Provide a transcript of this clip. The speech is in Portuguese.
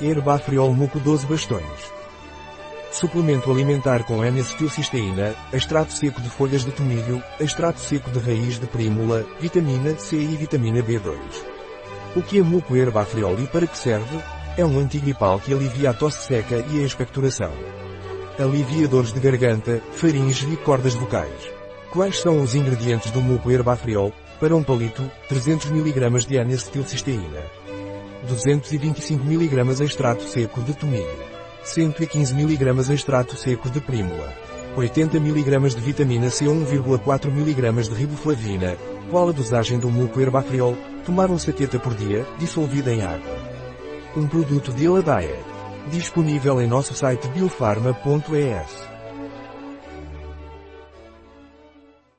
Herbafriol muco 12 bastões. Suplemento alimentar com N-acetilcisteína, extrato seco de folhas de tomilho, extrato seco de raiz de prímula, vitamina C e vitamina B2. O que é muco herbafriol e para que serve? É um antigripal que alivia a tosse seca e a expectoração. Alivia dores de garganta, faringe e cordas vocais. Quais são os ingredientes do muco herbafriol? Para um palito, 300 mg de N-acetilcisteína. 225 mg extrato seco de tomilho. 115 mg extrato seco de prímula. 80 mg de vitamina C 1,4 mg de riboflavina. Qual a dosagem do muco herbafriol? Tomar um saqueta por dia, dissolvida em água. Um produto de Eladaia. Disponível em nosso site biofarma.es.